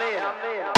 Armee.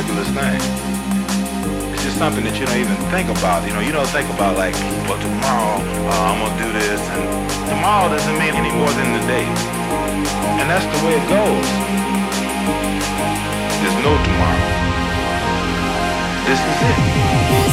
Nebulous thing. It's just something that you don't even think about. You know, you don't think about like, well, tomorrow uh, I'm gonna do this, and tomorrow doesn't mean any more than the day. And that's the way it goes. There's no tomorrow. This is it.